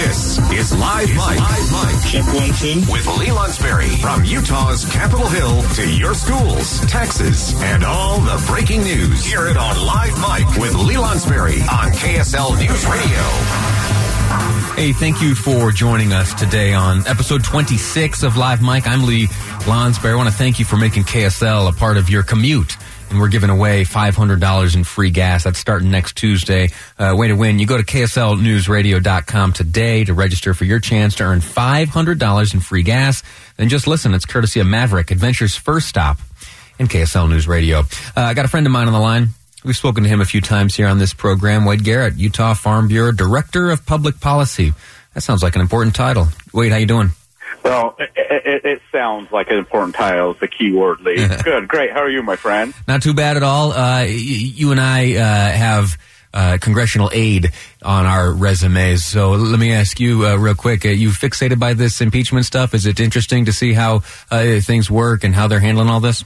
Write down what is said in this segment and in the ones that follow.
This is Live Mic. Live Mic. Check one, two. With Lee Lonsberry. From Utah's Capitol Hill to your schools, taxes, and all the breaking news. Hear it on Live Mic with Lee Lonsberry on KSL News Radio. Hey, thank you for joining us today on episode 26 of Live Mic. I'm Lee Lonsberry. I want to thank you for making KSL a part of your commute and we're giving away $500 in free gas. That's starting next Tuesday. Uh, way to win. You go to KSLNewsRadio.com today to register for your chance to earn $500 in free gas. Then just listen. It's courtesy of Maverik, Adventure's first stop in KSL News Radio. Uh, I got a friend of mine on the line. We've spoken to him a few times here on this program. Wade Garrett, Utah Farm Bureau Director of Public Policy. That sounds like an important title. Wade, how you doing? Well, it, it, it, sounds like an important title. The key word, Lee. Good, great. How are you, my friend? Not too bad at all. Uh, you and I uh, have uh, congressional aide on our resumes. So let me ask you uh, real quick: uh, You fixated by this impeachment stuff? Is it interesting to see how uh, things work and how they're handling all this?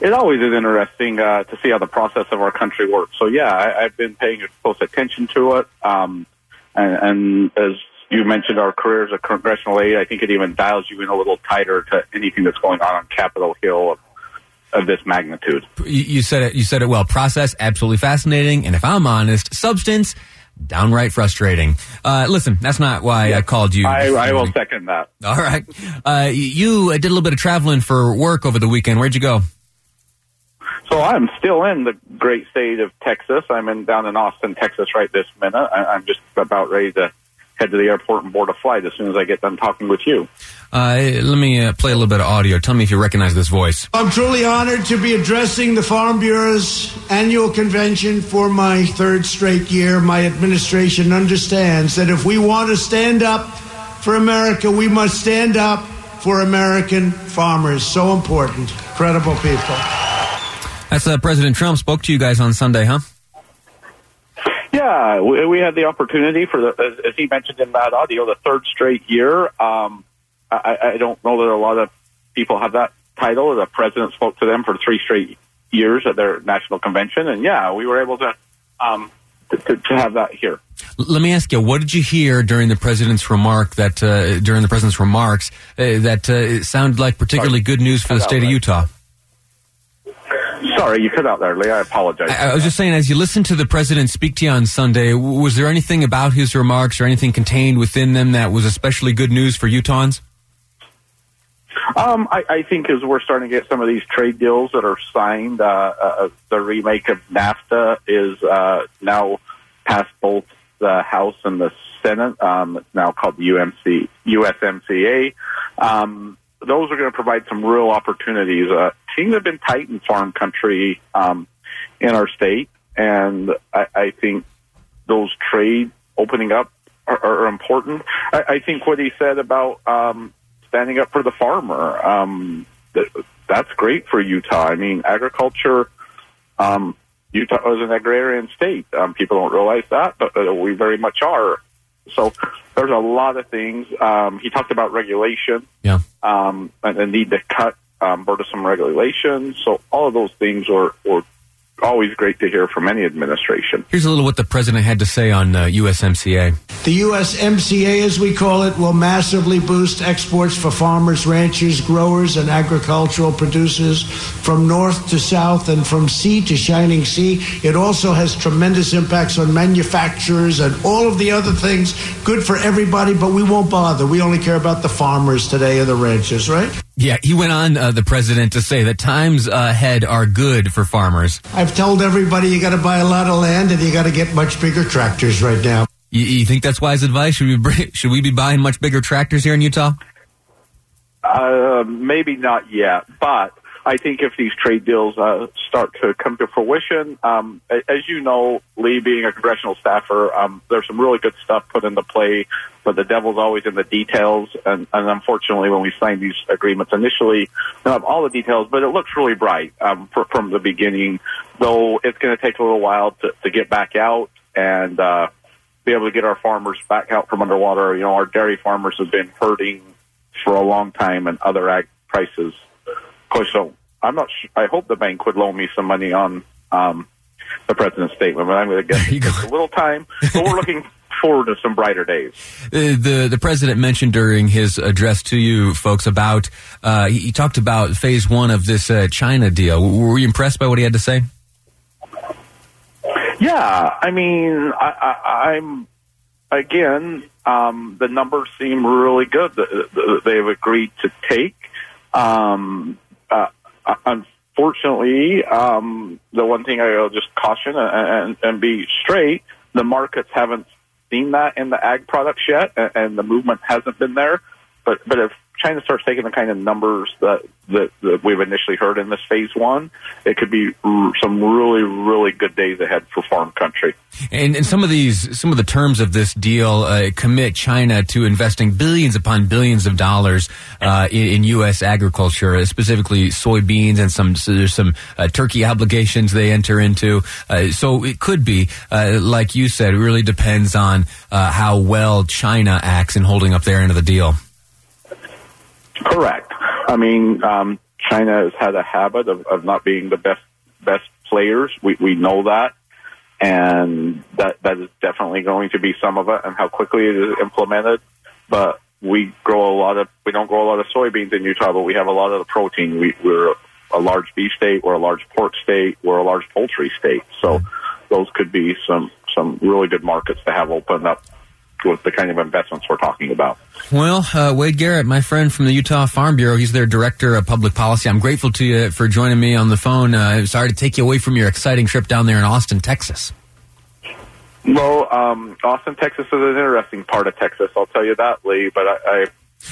It always is interesting to see how the process of our country works. So yeah, I, have been paying close attention to it. Um, and, and as you mentioned our career as a congressional aide. I think it even dials you in a little tighter to anything that's going on on Capitol Hill of, of this magnitude. You said it. You said it well. Process absolutely fascinating, and if I'm honest, substance downright frustrating. Uh, listen, that's not why I called you. I, I will second that. All right. Uh, you did a little bit of traveling for work over the weekend. Where'd you go? So I'm still in the great state of Texas. I'm in down in Austin, Texas, right this minute. I, I'm just about ready to head to the airport and board a flight as soon as I get done talking with you. Uh, let me uh, play a little bit of audio. Tell me if you recognize this voice. I'm truly honored to be addressing the Farm Bureau's annual convention for my third straight year. My administration understands that if we want to stand up for America, we must stand up for American farmers. So important. Credible people. That's uh, President Trump spoke to you guys on Sunday, huh? Yeah, we, we had the opportunity for the, as, he mentioned in that audio, the third straight year. Um, I, I don't know that a lot of people have that title. The president spoke to them for three straight years at their national convention, and yeah, we were able to um, to, to, to, have that here. Let me ask you, what did you hear during the president's remark that uh, during the president's remarks uh, that uh, sounded like particularly good news for the state of Utah? Sorry, you cut out there, Lee. I apologize. I, I was just saying, as you listened to the president speak to you on Sunday, was there anything about his remarks or anything contained within them that was especially good news for Utahns? Um, I, I think as we're starting to get some of these trade deals that are signed, uh, uh, the remake of NAFTA is uh, now passed both the House and the Senate. Um, it's now called the UMC, USMCA. Um, those are going to provide some real opportunities. Uh, things have been tight in farm country um, in our state, and I, I think those trade opening up are, are important. I, I think what he said about um, standing up for the farmer, um, that, that's great for Utah. I mean, agriculture. Um, Utah is an agrarian state. Um, people don't realize that, but uh, we very much are. So there's a lot of things. Um, he talked about regulation, yeah, um, and the need to cut um, burdensome regulations. So all of those things are, are always great to hear from any administration. Here's a little what the president had to say on uh, USMCA. The USMCA, as we call it, will massively boost exports for farmers, ranchers, growers, and agricultural producers from north to south and from sea to shining sea. It also has tremendous impacts on manufacturers and all of the other things. Good for everybody, but we won't bother. We only care about the farmers today and the ranchers, right? Yeah, he went on, uh, the president, to say that times ahead are good for farmers. I've told everybody you got to buy a lot of land and you got to get much bigger tractors right now. You, you, think that's wise advice? Should we bring, should we be buying much bigger tractors here in Utah? Uh, maybe not yet, but I think if these trade deals uh, start to come to fruition, um, as you know, Lee being a congressional staffer, um, there's some really good stuff put into play, but the devil's always in the details. And, and unfortunately, when we signed these agreements initially, we don't have all the details, but it looks really bright um, for, from the beginning. Though it's going to take a little while to, to get back out and uh, be able to get our farmers back out from underwater. You know, our dairy farmers have been hurting for a long time, and other ag prices course, so I'm not. Sh- I hope the bank would loan me some money on um, the president's statement, but I'm going to get a little time. But we're looking forward to some brighter days. Uh, the the president mentioned during his address to you folks about uh, he, he, talked about phase one of this uh, China deal. Were you impressed by what he had to say? Yeah, I mean, I, am again. Um, the numbers seem really good. That They've agreed to take. Um, uh, unfortunately, um, the one thing I'll just caution and, and, be straight, the markets haven't seen that in the ag products yet, and, and the movement hasn't been there. But but if China starts taking the kind of numbers that, that, that we've initially heard in this phase one, it could be some really, really good days ahead for farm country. And, and some of these, some of the terms of this deal uh, commit China to investing billions upon billions of dollars uh, in, in, U.S. agriculture, uh, specifically soybeans, and some so there's some uh, turkey obligations they enter into. Uh, so it could be, uh, like you said, it really depends on how well China acts in holding up their end of the deal. Correct. I mean, um, China has had a habit of, of not being the best best players. We we know that, and that that is definitely going to be some of it, and how quickly it is implemented. But we grow a lot of we don't grow a lot of soybeans in Utah, but we have a lot of the protein. We, we're a large beef state, we're a large pork state, we're a large poultry state. So those could be some some really good markets to have opened up with the kind of investments we're talking about. Well, uh, Wade Garrett, my friend from the Utah Farm Bureau, he's their director of public policy. I'm grateful to you for joining me on the phone. Uh, sorry to take you away from your exciting trip down there in Austin, Texas. Well, um, Austin, Texas is an interesting part of Texas. I'll tell you that, Lee. But I, I,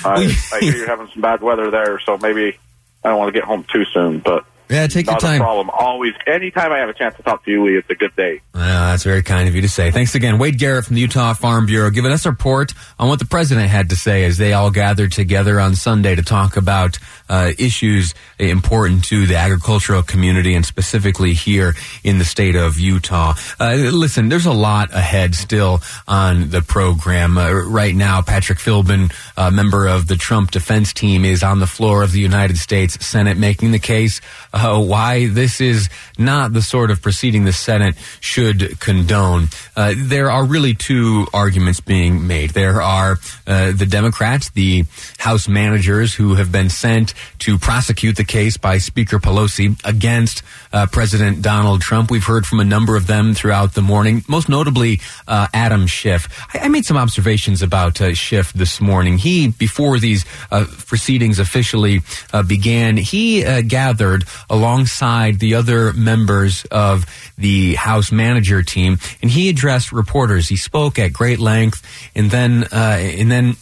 I, I hear you're having some bad weather there, so maybe I don't want to get home too soon. But yeah, take Not your time. Problem. Always, anytime I have a chance to talk to you, Lee, it's a good day. Well, that's very kind of you to say. Thanks again. Wade Garrett from the Utah Farm Bureau giving us a report on what the president had to say as they all gathered together on Sunday to talk about uh, issues important to the agricultural community and specifically here in the state of Utah. Uh, listen, there's a lot ahead still on the program. Uh, right now, Patrick Philbin, a member of the Trump defense team, is on the floor of the United States Senate making the case uh, why this is not the sort of proceeding the Senate should condone. Uh, there are really two arguments being made. There are uh, the Democrats, the House managers who have been sent to prosecute the case by Speaker Pelosi against uh, President Donald Trump. We've heard from a number of them throughout the morning, most notably uh, Adam Schiff. I, I, made some observations about uh, Schiff this morning. He, before these proceedings officially began, he gathered alongside the other members of the House manager team, and he addressed reporters. He spoke at great length, and then uh, and then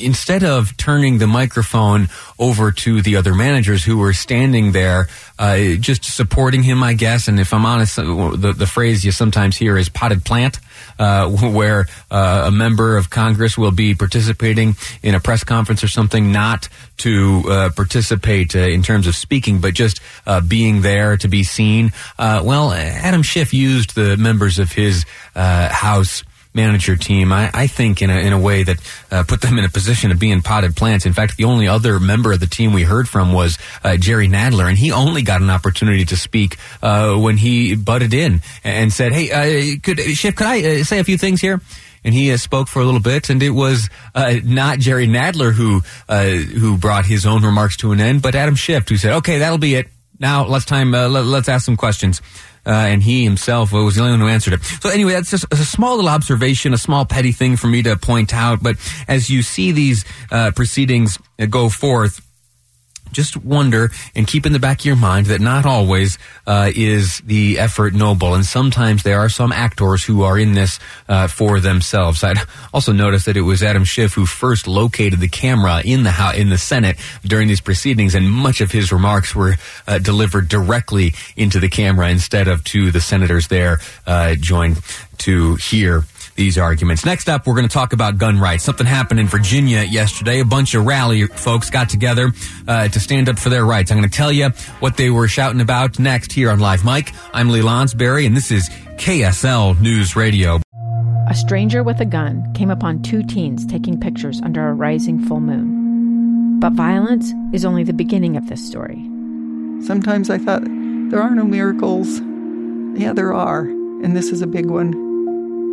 instead of turning the microphone over to the other managers who were standing there, uh, just supporting him, I guess. And if I'm honest, the, the phrase you sometimes hear is potted plant, uh, where uh, a member of Congress will be participating in a press conference or something, not to uh, participate uh, in terms of speaking, but just uh, being there to be seen. well, Adam Schiff used the members of his House manager team, I, I think, in a, in a way that uh, put them in a position of being potted plants. In fact, the only other member of the team we heard from was uh, Jerry Nadler, and he only got an opportunity to speak uh, when he butted in and said, "Hey, uh, could Schiff, could I uh, say a few things here?" and he uh, spoke for a little bit, and it was uh, not Jerry Nadler who uh, who brought his own remarks to an end, but Adam Schiff who said, "Okay, that'll be it. Now let's time let, us ask some questions." uh, and he himself was the only one who answered it. So anyway, that's just a small little observation, a small petty thing for me to point out. But as you see these uh, proceedings go forth, just wonder and keep in the back of your mind that not always uh, is the effort noble, and sometimes there are some actors who are in this uh, for themselves. I'd also noticed that it was Adam Schiff who first located the camera in the House, in the Senate during these proceedings, and much of his remarks were uh, delivered directly into the camera instead of to the senators there uh, joined to hear these arguments. Next up, we're going to talk about gun rights. Something happened in Virginia yesterday. A bunch of rally folks got together uh, to stand up for their rights. I'm going to tell you what they were shouting about next here on Live Mic. I'm Lee Lonsberry, and this is KSL News Radio. A stranger with a gun came upon two teens taking pictures under a rising full moon. But violence is only the beginning of this story. Sometimes I thought, there are no miracles. Yeah, there are, and this is a big one.